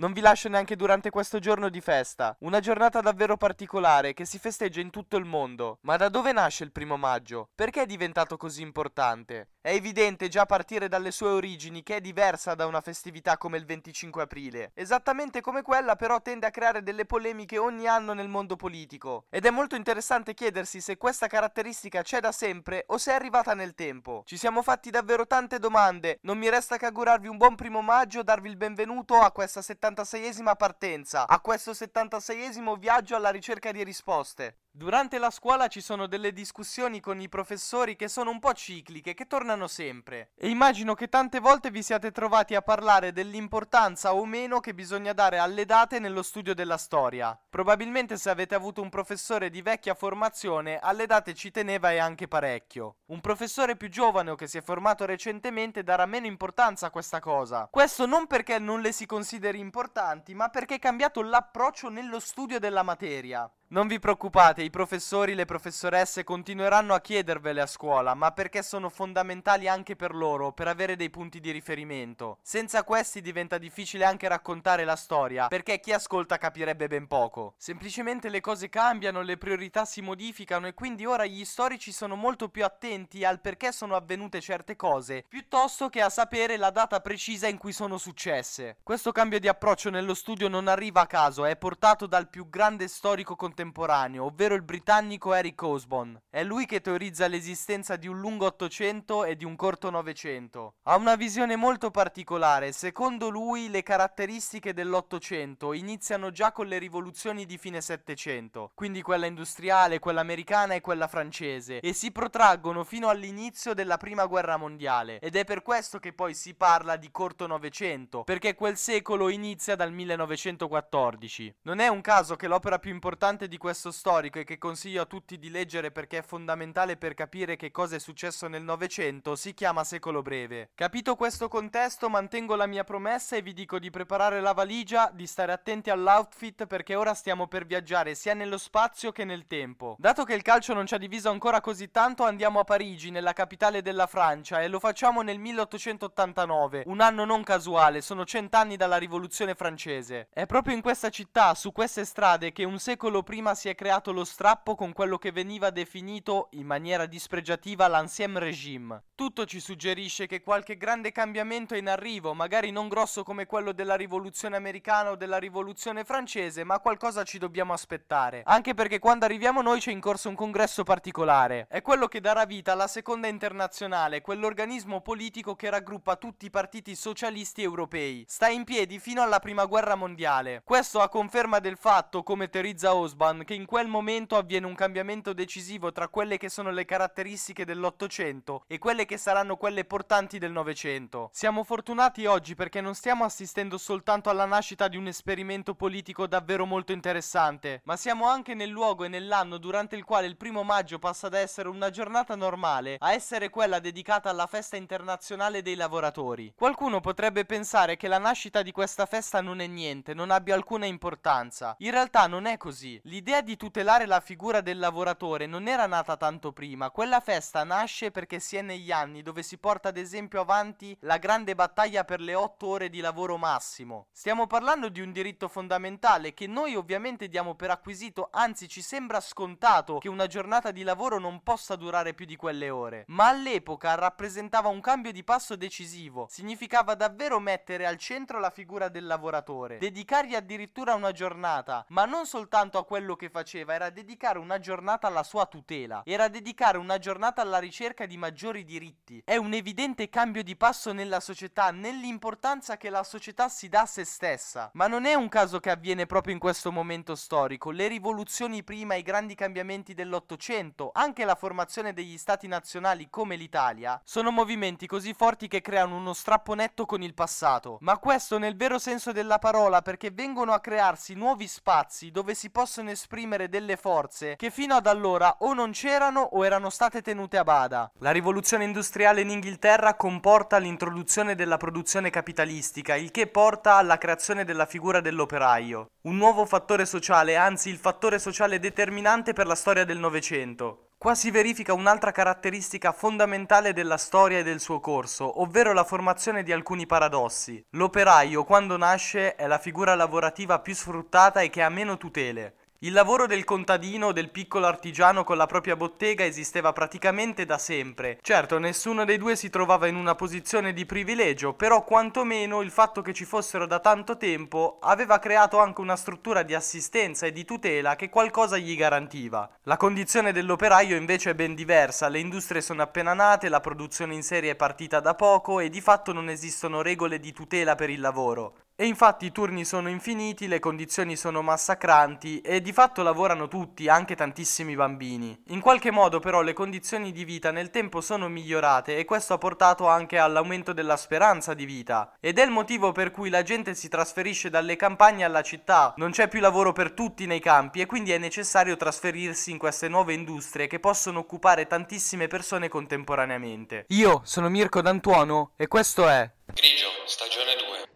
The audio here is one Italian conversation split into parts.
Non vi lascio neanche durante questo giorno di festa, una giornata davvero particolare che si festeggia in tutto il mondo. Ma da dove nasce il primo maggio? Perché è diventato così importante? È evidente già a partire dalle sue origini che è diversa da una festività come il 25 aprile. Esattamente come quella però tende a creare delle polemiche ogni anno nel mondo politico. Ed è molto interessante chiedersi se questa caratteristica c'è da sempre o se è arrivata nel tempo. Ci siamo fatti davvero tante domande, non mi resta che augurarvi un buon primo maggio, darvi il benvenuto a questa 76esima partenza, a questo 76esimo viaggio alla ricerca di risposte. Durante la scuola ci sono delle discussioni con i professori che sono un po' cicliche, che tornano sempre. E immagino che tante volte vi siate trovati a parlare dell'importanza o meno che bisogna dare alle date nello studio della storia. Probabilmente se avete avuto un professore di vecchia formazione, alle date ci teneva e anche parecchio. Un professore più giovane o che si è formato recentemente darà meno importanza a questa cosa. Questo non perché non le si consideri importanti, ma perché è cambiato l'approccio nello studio della materia. Non vi preoccupate, i professori e le professoresse continueranno a chiedervele a scuola, ma perché sono fondamentali anche per loro, per avere dei punti di riferimento. Senza questi diventa difficile anche raccontare la storia, perché chi ascolta capirebbe ben poco. Semplicemente le cose cambiano, le priorità si modificano e quindi ora gli storici sono molto più attenti al perché sono avvenute certe cose, piuttosto che a sapere la data precisa in cui sono successe. Questo cambio di approccio nello studio non arriva a caso, è portato dal più grande storico contemporaneo contemporaneo, ovvero il britannico Eric Osborne. È lui che teorizza l'esistenza di un lungo Ottocento e di un corto Novecento. Ha una visione molto particolare, secondo lui le caratteristiche dell'Ottocento iniziano già con le rivoluzioni di fine Settecento, quindi quella industriale, quella americana e quella francese, e si protraggono fino all'inizio della Prima Guerra Mondiale, ed è per questo che poi si parla di corto Novecento, perché quel secolo inizia dal 1914. Non è un caso che l'opera più importante di questo storico e che consiglio a tutti di leggere perché è fondamentale per capire che cosa è successo nel Novecento, si chiama Secolo Breve. Capito questo contesto, mantengo la mia promessa e vi dico di preparare la valigia, di stare attenti all'outfit perché ora stiamo per viaggiare sia nello spazio che nel tempo. Dato che il calcio non ci ha diviso ancora così tanto, andiamo a Parigi, nella capitale della Francia, e lo facciamo nel 1889, un anno non casuale, sono cent'anni dalla rivoluzione francese. È proprio in questa città, su queste strade, che un secolo prima prima si è creato lo strappo con quello che veniva definito in maniera dispregiativa l'ancien regime. Tutto ci suggerisce che qualche grande cambiamento è in arrivo, magari non grosso come quello della rivoluzione americana o della rivoluzione francese, ma qualcosa ci dobbiamo aspettare. Anche perché quando arriviamo noi c'è in corso un congresso particolare. È quello che darà vita alla seconda internazionale, quell'organismo politico che raggruppa tutti i partiti socialisti europei. Sta in piedi fino alla prima guerra mondiale. Questo a conferma del fatto, come teorizza Osborne, Osborne che in quel momento avviene un cambiamento decisivo tra quelle che sono le caratteristiche dell'Ottocento e quelle che saranno quelle portanti del Novecento. Siamo fortunati oggi perché non stiamo assistendo soltanto alla nascita di un esperimento politico davvero molto interessante, ma siamo anche nel luogo e nell'anno durante il quale il primo maggio passa da essere una giornata normale a essere quella dedicata alla festa internazionale dei lavoratori. Qualcuno potrebbe pensare che la nascita di questa festa non è niente, non abbia alcuna importanza. In realtà non è così. L'idea L'idea di tutelare la figura del lavoratore non era nata tanto prima, quella festa nasce perché si è negli anni dove si porta ad esempio avanti la grande battaglia per le otto ore di lavoro massimo. Stiamo parlando di un diritto fondamentale che noi ovviamente diamo per acquisito, anzi ci sembra scontato che una giornata di lavoro non possa durare più di quelle ore, ma all'epoca rappresentava un cambio di passo decisivo, significava davvero mettere al centro la figura del lavoratore, dedicargli addirittura una giornata, ma non soltanto a quello quello che faceva era dedicare una giornata alla sua tutela, era dedicare una giornata alla ricerca di maggiori diritti. È un evidente cambio di passo nella società, nell'importanza che la società si dà a se stessa. Ma non è un caso che avviene proprio in questo momento storico. Le rivoluzioni prima, i grandi cambiamenti dell'Ottocento, anche la formazione degli stati nazionali come l'Italia, sono movimenti così forti che creano uno strappo netto con il passato. Ma questo nel vero senso della parola perché vengono a crearsi nuovi spazi dove si possono esprimere delle forze che fino ad allora o non c'erano o erano state tenute a bada. La rivoluzione industriale in Inghilterra comporta l'introduzione della produzione capitalistica, il che porta alla creazione della figura dell'operaio, un nuovo fattore sociale, anzi il fattore sociale determinante per la storia del Novecento. Qua si verifica un'altra caratteristica fondamentale della storia e del suo corso, ovvero la formazione di alcuni paradossi. L'operaio, quando nasce, è la figura lavorativa più sfruttata e che ha meno tutele. Il lavoro del contadino o del piccolo artigiano con la propria bottega esisteva praticamente da sempre. Certo, nessuno dei due si trovava in una posizione di privilegio, però quantomeno il fatto che ci fossero da tanto tempo aveva creato anche una struttura di assistenza e di tutela che qualcosa gli garantiva. La condizione dell'operaio invece è ben diversa, le industrie sono appena nate, la produzione in serie è partita da poco e di fatto non esistono regole di tutela per il lavoro. E infatti i turni sono infiniti, le condizioni sono massacranti e di fatto lavorano tutti, anche tantissimi bambini. In qualche modo però le condizioni di vita nel tempo sono migliorate e questo ha portato anche all'aumento della speranza di vita. Ed è il motivo per cui la gente si trasferisce dalle campagne alla città, non c'è più lavoro per tutti nei campi e quindi è necessario trasferirsi in queste nuove industrie che possono occupare tantissime persone contemporaneamente. Io sono Mirko D'Antuono e questo è Grigio, stagione 2.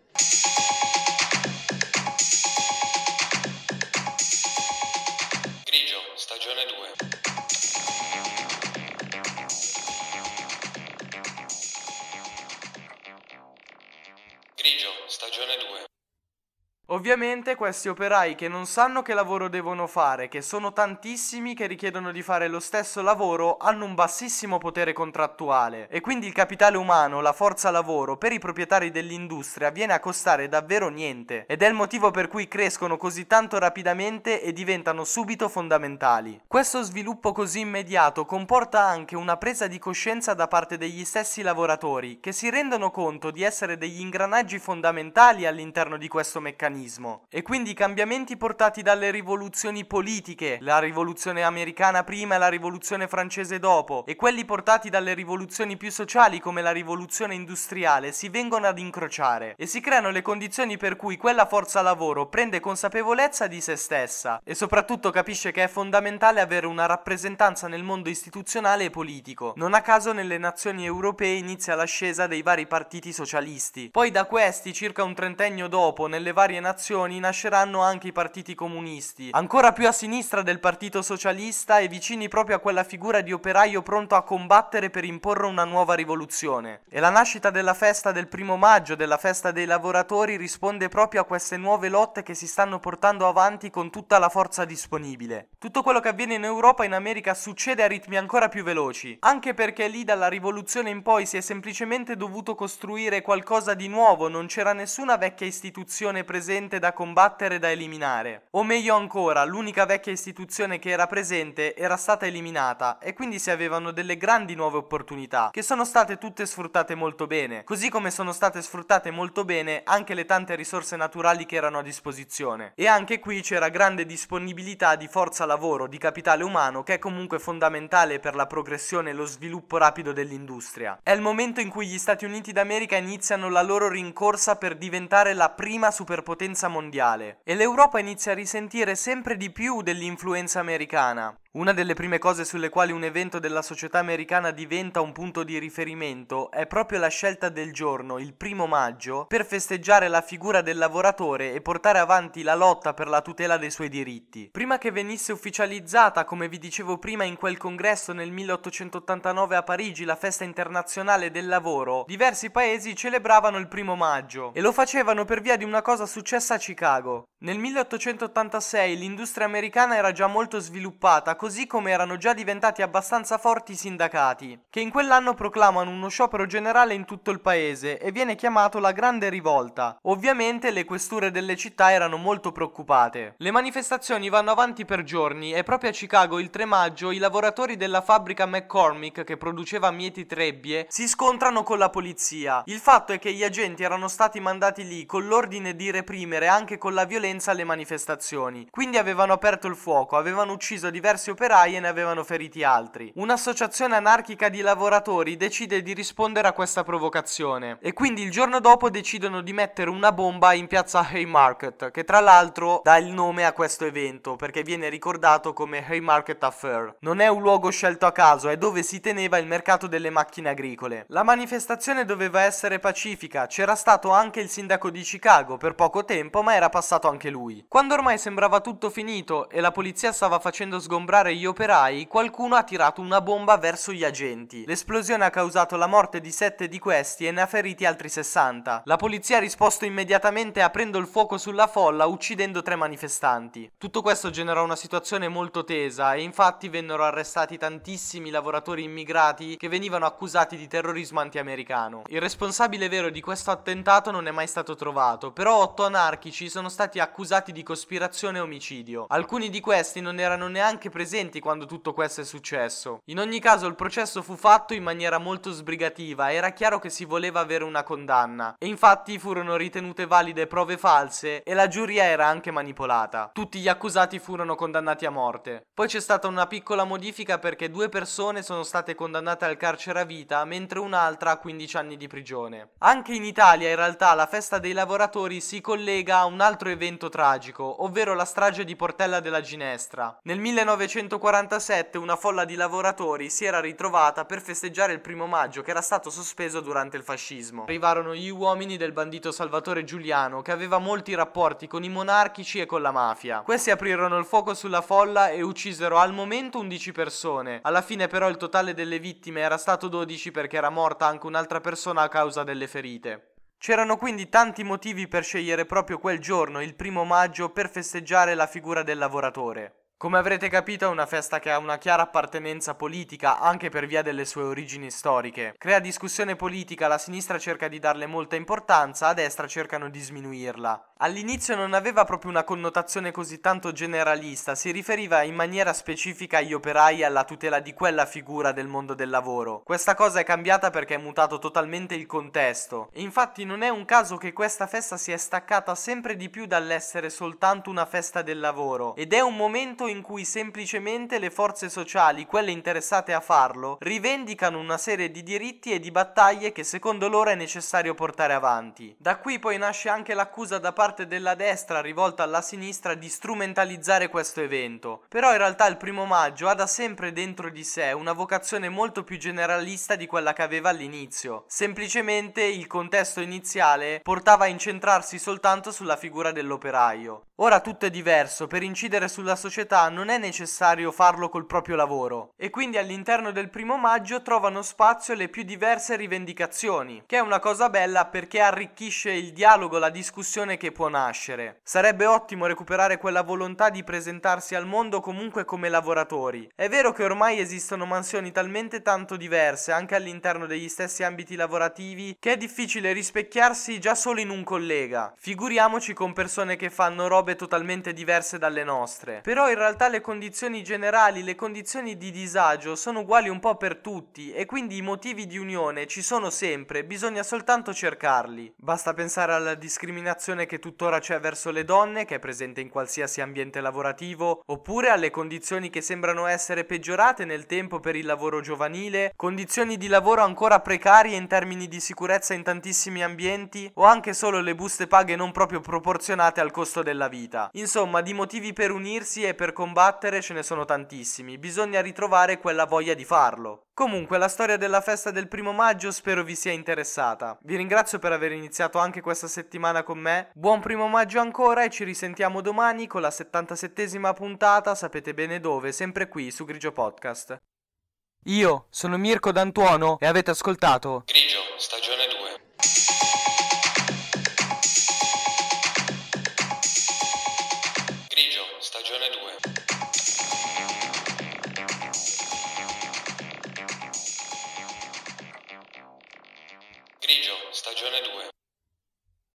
Stagione 2. Ovviamente questi operai che non sanno che lavoro devono fare, che sono tantissimi che richiedono di fare lo stesso lavoro, hanno un bassissimo potere contrattuale. E quindi il capitale umano, la forza lavoro, per i proprietari dell'industria viene a costare davvero niente. Ed è il motivo per cui crescono così tanto rapidamente e diventano subito fondamentali. Questo sviluppo così immediato comporta anche una presa di coscienza da parte degli stessi lavoratori che si rendono conto di essere degli ingranaggi fondamentali all'interno di questo meccanismo e quindi i cambiamenti portati dalle rivoluzioni politiche, la rivoluzione americana prima e la rivoluzione francese dopo, e quelli portati dalle rivoluzioni più sociali come la rivoluzione industriale si vengono ad incrociare e si creano le condizioni per cui quella forza lavoro prende consapevolezza di se stessa e soprattutto capisce che è fondamentale avere una rappresentanza nel mondo istituzionale e politico. Non a caso nelle nazioni europee inizia l'ascesa dei vari partiti socialisti. Poi da questi, circa un trentennio dopo, nelle varie nazioni nasceranno anche i partiti comunisti, ancora più a sinistra del partito socialista e vicini proprio a quella figura di operaio pronto a combattere per imporre una nuova rivoluzione. E la nascita della festa del primo maggio, della festa dei lavoratori, risponde proprio a queste nuove lotte che si stanno portando avanti con tutta la forza disponibile. Tutto quello che avviene in Europa e in America succede a ritmi ancora più veloci, anche perché lì dalla rivoluzione in poi si è semplicemente dovuto costruire qualcosa di nuovo, non c'era nessuna vecchia istituzione presente da combattere e da eliminare. O meglio ancora, l'unica vecchia istituzione che era presente era stata eliminata e quindi si avevano delle grandi nuove opportunità che sono state tutte sfruttate molto bene, così come sono state sfruttate molto bene anche le tante risorse naturali che erano a disposizione. E anche qui c'era grande disponibilità di forza lavoro, di capitale umano che è comunque fondamentale per la progressione e lo sviluppo rapido dell'industria. È il momento in cui gli Stati Uniti d'America iniziano la loro rincorsa per diventare la prima superpotenza mondiale e l'Europa inizia a risentire sempre di più dell'influenza americana. Una delle prime cose sulle quali un evento della società americana diventa un punto di riferimento è proprio la scelta del giorno, il primo maggio, per festeggiare la figura del lavoratore e portare avanti la lotta per la tutela dei suoi diritti. Prima che venisse ufficializzata, come vi dicevo prima, in quel congresso nel 1889 a Parigi, la festa internazionale del lavoro, diversi paesi celebravano il primo maggio e lo facevano per via di una cosa successa a Chicago. Nel 1886 l'industria americana era già molto sviluppata, così come erano già diventati abbastanza forti i sindacati, che in quell'anno proclamano uno sciopero generale in tutto il paese e viene chiamato la Grande Rivolta. Ovviamente le questure delle città erano molto preoccupate. Le manifestazioni vanno avanti per giorni e proprio a Chicago il 3 maggio i lavoratori della fabbrica McCormick che produceva mieti trebbie si scontrano con la polizia. Il fatto è che gli agenti erano stati mandati lì con l'ordine di reprimere anche con la violenza le manifestazioni, quindi avevano aperto il fuoco, avevano ucciso diversi operai e ne avevano feriti altri. Un'associazione anarchica di lavoratori decide di rispondere a questa provocazione e quindi il giorno dopo decidono di mettere una bomba in piazza Haymarket, che tra l'altro dà il nome a questo evento perché viene ricordato come Haymarket Affair. Non è un luogo scelto a caso, è dove si teneva il mercato delle macchine agricole. La manifestazione doveva essere pacifica, c'era stato anche il sindaco di Chicago per poco tempo, ma era passato anche anche lui. Quando ormai sembrava tutto finito e la polizia stava facendo sgombrare gli operai, qualcuno ha tirato una bomba verso gli agenti. L'esplosione ha causato la morte di sette di questi e ne ha feriti altri 60. La polizia ha risposto immediatamente aprendo il fuoco sulla folla, uccidendo tre manifestanti. Tutto questo generò una situazione molto tesa e infatti vennero arrestati tantissimi lavoratori immigrati che venivano accusati di terrorismo anti-americano. Il responsabile vero di questo attentato non è mai stato trovato, però otto anarchici sono stati accusati di cospirazione e omicidio. Alcuni di questi non erano neanche presenti quando tutto questo è successo. In ogni caso il processo fu fatto in maniera molto sbrigativa, era chiaro che si voleva avere una condanna e infatti furono ritenute valide prove false e la giuria era anche manipolata. Tutti gli accusati furono condannati a morte. Poi c'è stata una piccola modifica perché due persone sono state condannate al carcere a vita mentre un'altra a 15 anni di prigione. Anche in Italia in realtà la festa dei lavoratori si collega a un altro evento tragico, ovvero la strage di Portella della Ginestra. Nel 1947 una folla di lavoratori si era ritrovata per festeggiare il primo maggio che era stato sospeso durante il fascismo. Arrivarono gli uomini del bandito Salvatore Giuliano che aveva molti rapporti con i monarchici e con la mafia. Questi aprirono il fuoco sulla folla e uccisero al momento 11 persone. Alla fine però il totale delle vittime era stato 12 perché era morta anche un'altra persona a causa delle ferite. C'erano quindi tanti motivi per scegliere proprio quel giorno, il primo maggio, per festeggiare la figura del lavoratore. Come avrete capito è una festa che ha una chiara appartenenza politica anche per via delle sue origini storiche. Crea discussione politica, la sinistra cerca di darle molta importanza, a destra cercano di sminuirla. All'inizio non aveva proprio una connotazione così tanto generalista, si riferiva in maniera specifica agli operai e alla tutela di quella figura del mondo del lavoro. Questa cosa è cambiata perché è mutato totalmente il contesto. E infatti non è un caso che questa festa si è staccata sempre di più dall'essere soltanto una festa del lavoro ed è un momento in cui semplicemente le forze sociali, quelle interessate a farlo, rivendicano una serie di diritti e di battaglie che secondo loro è necessario portare avanti. Da qui poi nasce anche l'accusa da parte parte della destra rivolta alla sinistra di strumentalizzare questo evento. Però in realtà il primo maggio ha da sempre dentro di sé una vocazione molto più generalista di quella che aveva all'inizio. Semplicemente il contesto iniziale portava a incentrarsi soltanto sulla figura dell'operaio. Ora tutto è diverso, per incidere sulla società non è necessario farlo col proprio lavoro e quindi all'interno del primo maggio trovano spazio le più diverse rivendicazioni, che è una cosa bella perché arricchisce il dialogo, la discussione che può nascere. Sarebbe ottimo recuperare quella volontà di presentarsi al mondo comunque come lavoratori. È vero che ormai esistono mansioni talmente tanto diverse anche all'interno degli stessi ambiti lavorativi che è difficile rispecchiarsi già solo in un collega. Figuriamoci con persone che fanno robe totalmente diverse dalle nostre. Però in realtà le condizioni generali, le condizioni di disagio sono uguali un po' per tutti e quindi i motivi di unione ci sono sempre, bisogna soltanto cercarli. Basta pensare alla discriminazione che tuttora c'è verso le donne, che è presente in qualsiasi ambiente lavorativo, oppure alle condizioni che sembrano essere peggiorate nel tempo per il lavoro giovanile, condizioni di lavoro ancora precarie in termini di sicurezza in tantissimi ambienti, o anche solo le buste paghe non proprio proporzionate al costo della vita. Insomma, di motivi per unirsi e per combattere ce ne sono tantissimi, bisogna ritrovare quella voglia di farlo. Comunque, la storia della festa del primo maggio spero vi sia interessata. Vi ringrazio per aver iniziato anche questa settimana con me. Buon primo maggio ancora e ci risentiamo domani con la 77esima puntata, sapete bene dove, sempre qui su Grigio Podcast. Io sono Mirko D'Antuono e avete ascoltato Grigio, stagione